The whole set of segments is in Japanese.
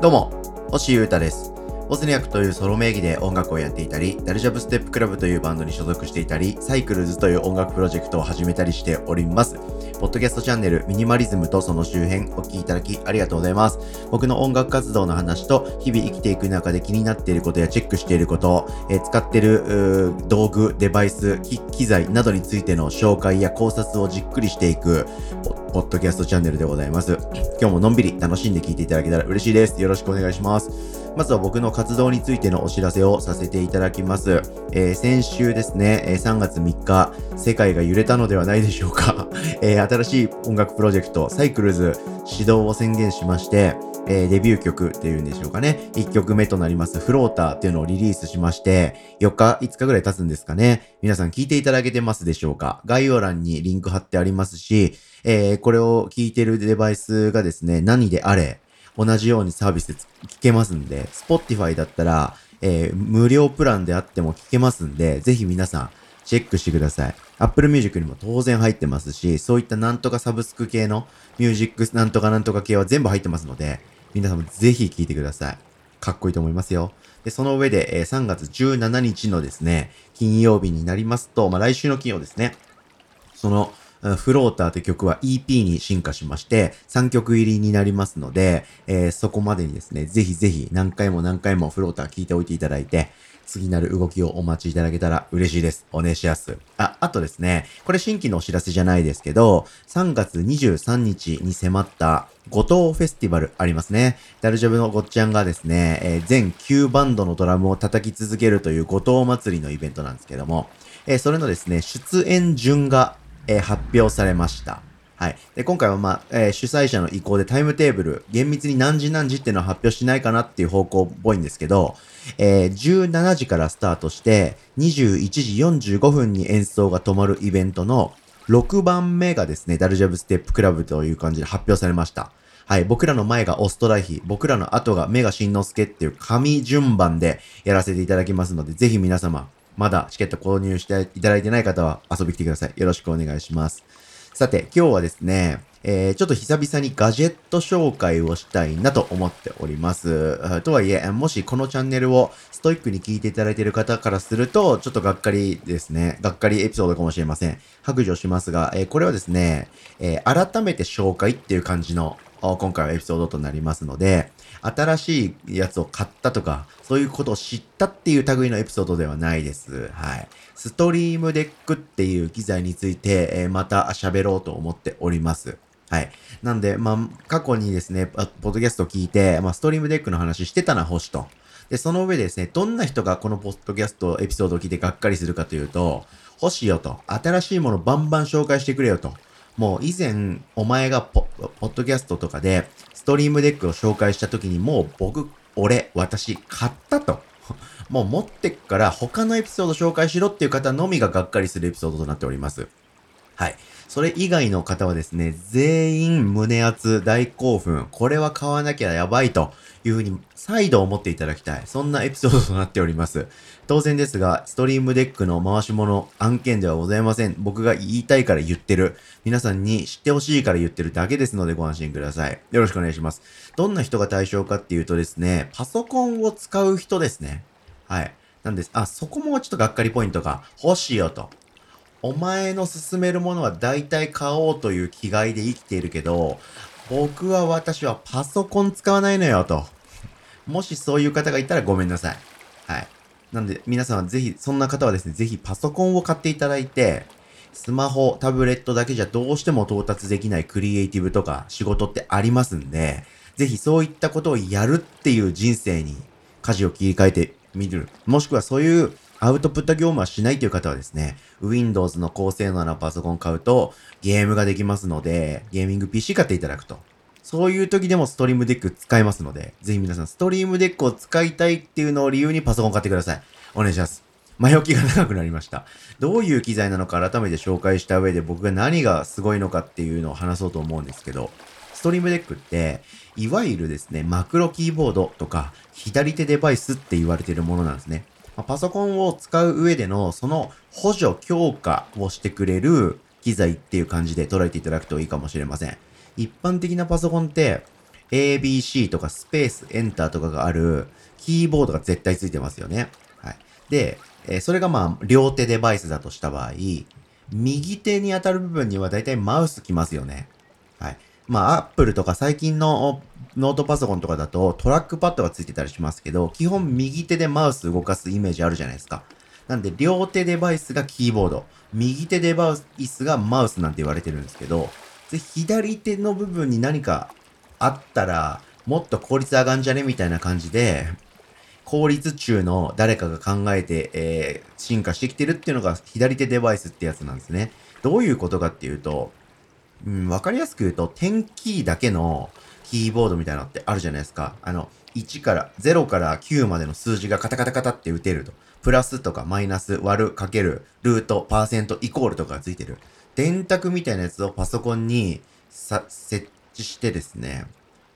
どうも、星優太です。ボスニャクというソロ名義で音楽をやっていたり、ダルジャブステップクラブというバンドに所属していたり、サイクルズという音楽プロジェクトを始めたりしております。ポッドキャストチャンネルミニマリズムとその周辺お聞きいただきありがとうございます。僕の音楽活動の話と日々生きていく中で気になっていることやチェックしていること、えー使っている道具、デバイス、機材などについての紹介や考察をじっくりしていくポッドキャストチャンネルでございます。今日ものんびり楽しんで聞いていただけたら嬉しいです。よろしくお願いします。まずは僕の活動についてのお知らせをさせていただきます。えー先週ですね、えー3月3日、世界が揺れたのではないでしょうか。えー新しい音楽プロジェクト、サイクルズ始動を宣言しまして、えーデビュー曲っていうんでしょうかね。1曲目となります、フローターっていうのをリリースしまして、4日、5日ぐらい経つんですかね。皆さん聞いていただけてますでしょうか概要欄にリンク貼ってありますし、えーこれを聞いてるデバイスがですね、何であれ、同じようにサービスで聞けますんで、Spotify だったら、えー無料プランであっても聞けますんで、ぜひ皆さん、チェックしてください。Apple Music にも当然入ってますし、そういったなんとかサブスク系のミュージックなんとかなんとか系は全部入ってますので、皆さんもぜひ聴いてください。かっこいいと思いますよ。で、その上で、えー3月17日のですね、金曜日になりますと、まあ、来週の金曜ですね、その、フローターという曲は EP に進化しまして、3曲入りになりますので、えーそこまでにですね、ぜひぜひ何回も何回もフローター聴いておいていただいて、次なる動きをお待ちいただけたら嬉しいです。お願いします。あ、あとですね、これ新規のお知らせじゃないですけど、3月23日に迫った後藤フェスティバルありますね。ダルジャブのごっちゃんがですね、えー全9バンドのドラムを叩き続けるという後藤祭りのイベントなんですけども、えーそれのですね、出演順が、えー発表されました。はい。で、今回はまあ、えー主催者の意向でタイムテーブル、厳密に何時何時っていうのは発表しないかなっていう方向っぽいんですけど、えー17時からスタートして、21時45分に演奏が止まるイベントの6番目がですね、ダルジャブステップクラブという感じで発表されました。はい。僕らの前がオストライヒ、僕らの後がメガシンノスケっていう紙順番でやらせていただきますので、ぜひ皆様、まだチケット購入していただいてない方は遊びに来てください。よろしくお願いします。さて、今日はですね、えー、ちょっと久々にガジェット紹介をしたいなと思っております。とはいえ、もしこのチャンネルをストイックに聞いていただいている方からすると、ちょっとがっかりですね。がっかりエピソードかもしれません。白状しますが、えーこれはですね、えー改めて紹介っていう感じの、今回はエピソードとなりますので、新しいやつを買ったとか、そういうことを知ったっていう類のエピソードではないです。はい。Stream Deck っていう機材について、えーまた喋ろうと思っております。はい。なんで、まあ、過去にですね、ポッドキャストを聞いて、まあ、 Stream Deck の話してたな、星と。で、その上でですね、どんな人がこのポッドキャストエピソードを聞いてがっかりするかというと、星よと、新しいものバンバン紹介してくれよと。もう以前、お前がポポッドキャストとかで、 Stream Deck を紹介した時にもう僕、俺、私、買ったと。もう持ってっから他のエピソード紹介しろっていう方のみががっかりするエピソードとなっております。はい。それ以外の方はですね、全員胸熱、大興奮、これは買わなきゃやばいというふうに再度思っていただきたい。そんなエピソードとなっております。当然ですが、ストリームデックの回し物案件ではございません。僕が言いたいから言ってる。皆さんに知ってほしいから言ってるだけですのでご安心ください。よろしくお願いします。どんな人が対象かっていうとですね、パソコンを使う人ですね。はい。なんです。あ、そこもちょっとがっかりポイントが欲しいよと。お前の勧めるものは大体買おうという気概で生きているけど、僕は私はパソコン使わないのよと。もしそういう方がいたらごめんなさい。はい。なんで皆さんはぜひ、そんな方はですね、ぜひパソコンを買っていただいて、スマホ、タブレットだけじゃどうしても到達できないクリエイティブとか仕事ってありますんで、ぜひそういったことをやるっていう人生に舵を切り替えてみる。もしくはそういうアウトプット業務はしないという方はですね、Windows の高性能なパソコン買うとゲームができますので、ゲーミング PC 買っていただくと。そういう時でもストリームデック使えますので、ぜひ皆さんストリームデックを使いたいっていうのを理由にパソコン買ってください。お願いします。前置きが長くなりました。どういう機材なのか改めて紹介した上で僕が何がすごいのかっていうのを話そうと思うんですけど、ストリームデックって、いわゆるですね、マクロキーボードとか、左手デバイスって言われているものなんですね。まパソコンを使う上での、その補助強化をしてくれる機材っていう感じで捉えていただくといいかもしれません。一般的なパソコンって、ABC とかスペース、エンターとかがあるキーボードが絶対ついてますよね。はい。で、えそれがまあ、両手デバイスだとした場合、右手に当たる部分には大体マウスきますよね。はい。まあ、アップルとか最近のノートパソコンとかだとトラックパッドがついてたりしますけど、基本右手でマウス動かすイメージあるじゃないですか。なんで、両手デバイスがキーボード、右手デバイスがマウスなんて言われてるんですけど、左手の部分に何かあったら、もっと効率上がんじゃね？みたいな感じで、効率中の誰かが考えて、えー進化してきてるっていうのが左手デバイスってやつなんですね。どういうことかっていうと、うん、わかりやすく言うと、点キーだけのキーボードみたいなのってあるじゃないですか。あの、1から、0から9までの数字がカタカタカタって打てると。プラスとかマイナス、割る、かける、ルート、パーセント、イコールとかがついてる。電卓みたいなやつをパソコンにさ、設置してですね、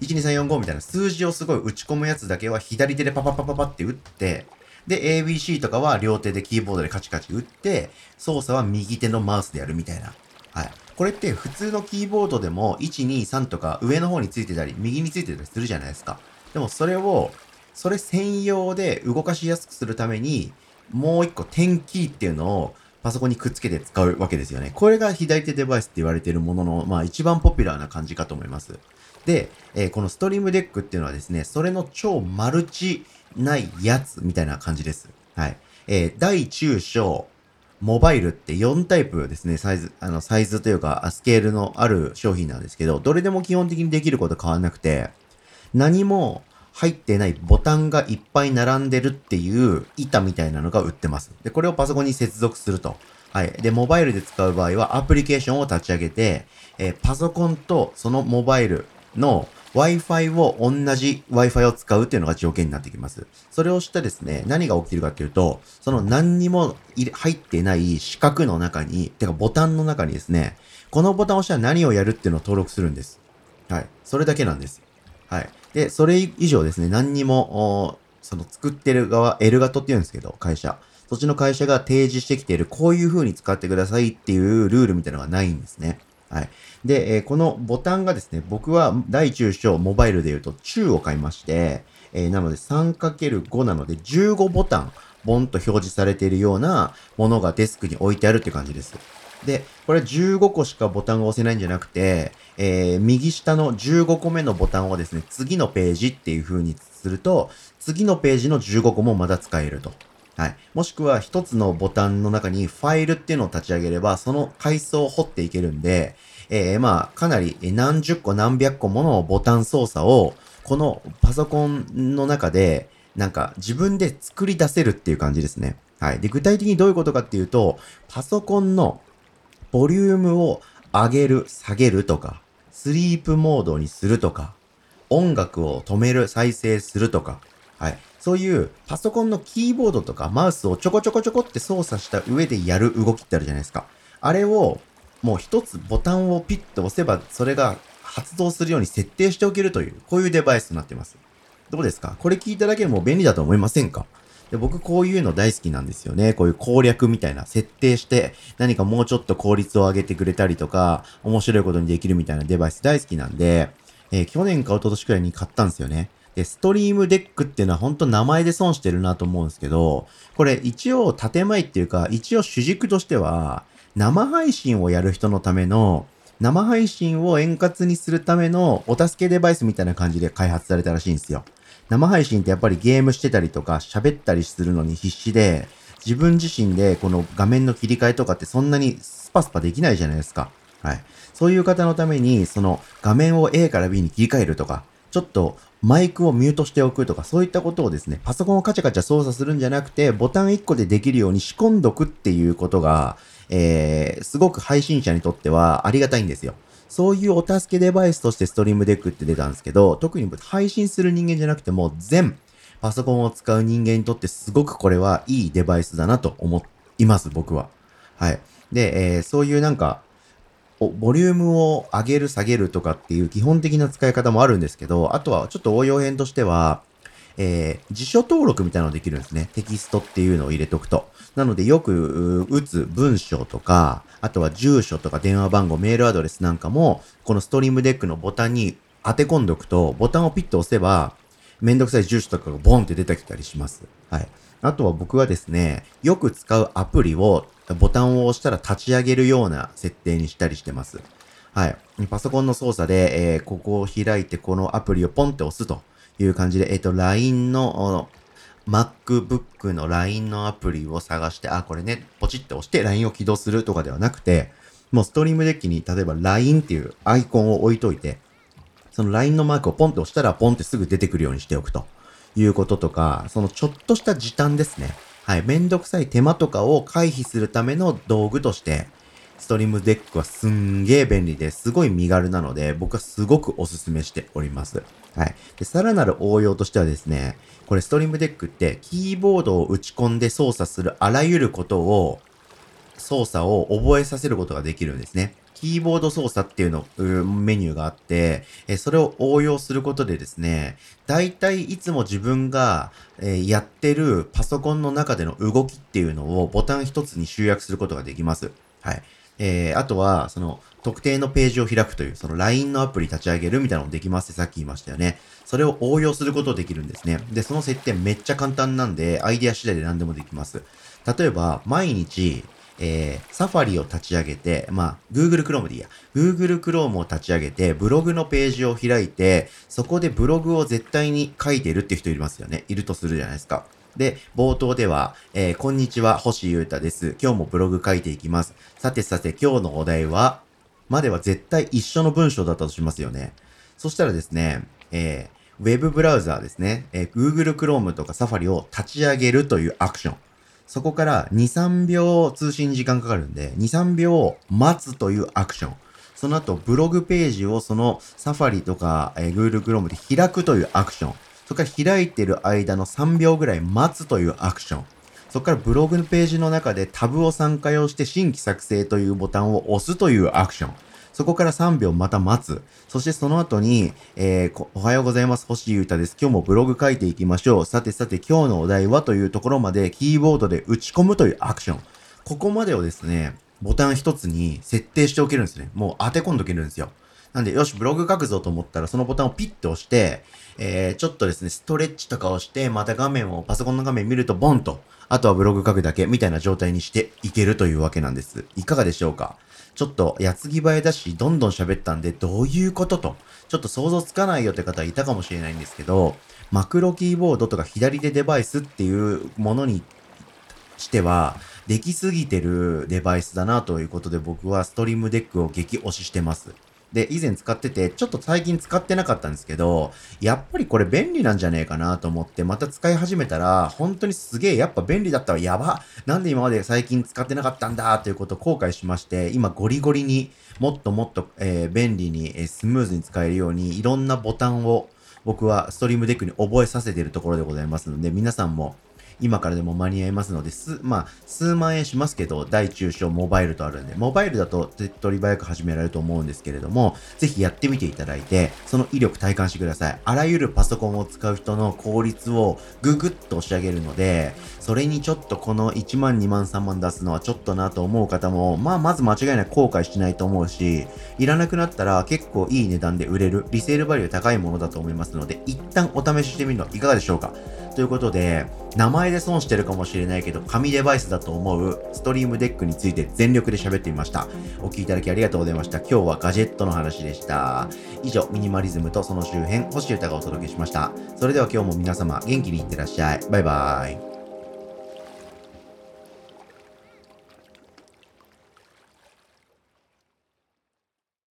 12345みたいな数字をすごい打ち込むやつだけは左手でパパパパパって打って、で、ABC とかは両手でキーボードでカチカチ打って、操作は右手のマウスでやるみたいな。はい。これって普通のキーボードでも1、2、3とか上の方についてたり、右についてたりするじゃないですか。でもそれを、それ専用で動かしやすくするために、もう一個点キーっていうのをパソコンにくっつけて使うわけですよね。これが左手デバイスって言われているものの、まあ一番ポピュラーな感じかと思います。で、えーこのストリームデックっていうのはですね、それの超マルチないやつみたいな感じです。はい。えー大中小、モバイルって4タイプですね、サイズ、あの、サイズというか、スケールのある商品なんですけど、どれでも基本的にできること変わんなくて、何も入ってないボタンがいっぱい並んでるっていう板みたいなのが売ってます。で、これをパソコンに接続すると。はい。で、モバイルで使う場合はアプリケーションを立ち上げて、えーパソコンとそのモバイルの Wi-Fi を同じ Wi-Fi を使うっていうのが条件になってきます。それをしてですね、何が起きるかっていうと、その何にも入ってない四角の中に、てかボタンの中にですね、このボタンを押したら何をやるっていうのを登録するんです。はい。それだけなんです。はい。で、それ以上ですね、何にも、その作ってる側、エルガトって言うんですけど、会社。そっちの会社が提示してきている、こういう風に使ってくださいっていうルールみたいなのがないんですね。はい。で、えーこのボタンがですね、僕は大中小モバイルで言うと中を買いまして、えーなので 3×5 なので15ボタン、ボンと表示されているようなものがデスクに置いてあるって感じです。で、これ15個しかボタンが押せないんじゃなくて、えー右下の15個目のボタンをですね、次のページっていう風にすると、次のページの15個もまだ使えると。はい。もしくは一つのボタンの中にファイルっていうのを立ち上げれば、その階層を掘っていけるんで、えーまあ、かなり何十個何百個ものボタン操作を、このパソコンの中で、なんか自分で作り出せるっていう感じですね。はい。で、具体的にどういうことかっていうと、パソコンのボリュームを上げる、下げるとか、スリープモードにするとか、音楽を止める、再生するとか、はい。そういうパソコンのキーボードとかマウスをちょこちょこちょこって操作した上でやる動きってあるじゃないですか。あれをもう一つボタンをピッと押せばそれが発動するように設定しておけるという、こういうデバイスとなってます。どうですか？これ聞いただけでも便利だと思いませんか？で僕こういうの大好きなんですよね。こういう攻略みたいな設定して何かもうちょっと効率を上げてくれたりとか面白いことにできるみたいなデバイス大好きなんで、えー去年か一昨年くらいに買ったんですよね。ストリームデックっていうのは本当名前で損してるなと思うんですけど、これ一応建前っていうか、一応主軸としては、生配信をやる人のための、生配信を円滑にするためのお助けデバイスみたいな感じで開発されたらしいんですよ。生配信ってやっぱりゲームしてたりとか喋ったりするのに必死で、自分自身でこの画面の切り替えとかってそんなにスパスパできないじゃないですか。はい。そういう方のために、その画面を A から B に切り替えるとか、ちょっとマイクをミュートしておくとか、そういったことをですね、パソコンをカチャカチャ操作するんじゃなくて、ボタン1個でできるように仕込んどくっていうことが、えー、すごく配信者にとってはありがたいんですよ。そういうお助けデバイスとしてストリームデックって出たんですけど、特に配信する人間じゃなくても、全パソコンを使う人間にとってすごくこれはいいデバイスだなと思います、僕は。はい。で、えーそういうなんか、ボリュームを上げる下げるとかっていう基本的な使い方もあるんですけど、あとはちょっと応用編としては、えー辞書登録みたいなのできるんですね。テキストっていうのを入れとくと。なのでよく打つ文章とか、あとは住所とか電話番号、メールアドレスなんかも、このストリームデックのボタンに当て込んどくと、ボタンをピッと押せば、めんどくさい住所とかがボンって出てきたりします。はい。あとは僕はですね、よく使うアプリをボタンを押したら立ち上げるような設定にしたりしてます。はい。パソコンの操作で、えー、ここを開いてこのアプリをポンって押すという感じで、えっ、ー、と、LINE の、MacBook の LINE のアプリを探して、あ、これね、ポチって押して LINE を起動するとかではなくて、もうストリームデッキに例えば LINE っていうアイコンを置いといて、その LINE のマークをポンって押したらポンってすぐ出てくるようにしておくということとか、そのちょっとした時短ですね。はい。めんどくさい手間とかを回避するための道具として、ストリームデックはすんげー便利ですごい身軽なので、僕はすごくおすすめしております。はい。で、さらなる応用としてはですね、これストリームデックってキーボードを打ち込んで操作するあらゆることを、操作を覚えさせることができるんですね。キーボード操作っていうの、メニューがあって、えそれを応用することでですね、大体いつも自分が、えやってるパソコンの中での動きっていうのをボタン一つに集約することができます。はい。えー、あとは、その、特定のページを開くという、その LINE のアプリ立ち上げるみたいなのもできますってさっき言いましたよね。それを応用することできるんですね。で、その設定めっちゃ簡単なんで、アイデア次第で何でもできます。例えば、毎日、えー、サファリを立ち上げて、まあ、Google Chrome でいいや。Google Chrome を立ち上げて、ブログのページを開いて、そこでブログを絶対に書いてるって人いますよね。いるとするじゃないですか。で、冒頭では、えー、こんにちは、星優太です。今日もブログ書いていきます。さてさて、今日のお題は、までは絶対一緒の文章だったとしますよね。そしたらですね、えー、ウェブブラウザーですね、えー、Google Chrome とか Safari を立ち上げるというアクション。そこから2、3秒通信時間かかるんで、2、3秒待つというアクション。その後、ブログページをその Safari とか、えー、Google Chrome で開くというアクション。そこから開いてる間の3秒ぐらい待つというアクション。そこからブログのページの中でタブを3回押して新規作成というボタンを押すというアクション。そこから3秒また待つ。そしてその後に、えー、おはようございます。星優太です。今日もブログ書いていきましょう。さてさて今日のお題はというところまでキーボードで打ち込むというアクション。ここまでをですね、ボタン一つに設定しておけるんですね。もう当て込んどけるんですよ。なんで、よし、ブログ書くぞと思ったら、そのボタンをピッと押して、えー、ちょっとですね、ストレッチとかをして、また画面を、パソコンの画面見ると、ボンと、あとはブログ書くだけ、みたいな状態にしていけるというわけなんです。いかがでしょうか？ちょっと、矢継ぎ早だし、どんどん喋ったんで、どういうことと、ちょっと想像つかないよって方いたかもしれないんですけど、マクロキーボードとか左手デバイスっていうものにしては、できすぎてるデバイスだなということで僕はストリームデックを激推ししてます。で、以前使ってて、ちょっと最近使ってなかったんですけど、やっぱりこれ便利なんじゃねえかなと思って、また使い始めたら、本当にすげえ、やっぱ便利だったらやば。なんで今まで最近使ってなかったんだということを後悔しまして、今ゴリゴリにもっともっと、えー、便利に、えー、スムーズに使えるように、いろんなボタンを僕はストリームデックに覚えさせているところでございますので、皆さんも今からでも間に合いますので、す、まあ、数万円しますけど、大中小モバイルとあるんで、モバイルだと手っ取り早く始められると思うんですけれども、ぜひやってみていただいて、その威力体感してください。あらゆるパソコンを使う人の効率をぐぐっと押し上げるので、それにちょっとこの1万、2万、3万出すのはちょっとなと思う方も、まあ、まず間違いなく後悔しないと思うし、いらなくなったら結構いい値段で売れる、リセールバリュー高いものだと思いますので、一旦お試ししてみるのはいかがでしょうかということで、名前で損してるかもしれないけど、紙デバイスだと思うストリームデックについて全力で喋ってみました。お聴きいただきありがとうございました。今日はガジェットの話でした。以上、ミニマリズムとその周辺、星歌がお届けしました。それでは今日も皆様、元気にいってらっしゃい。バイバーイ。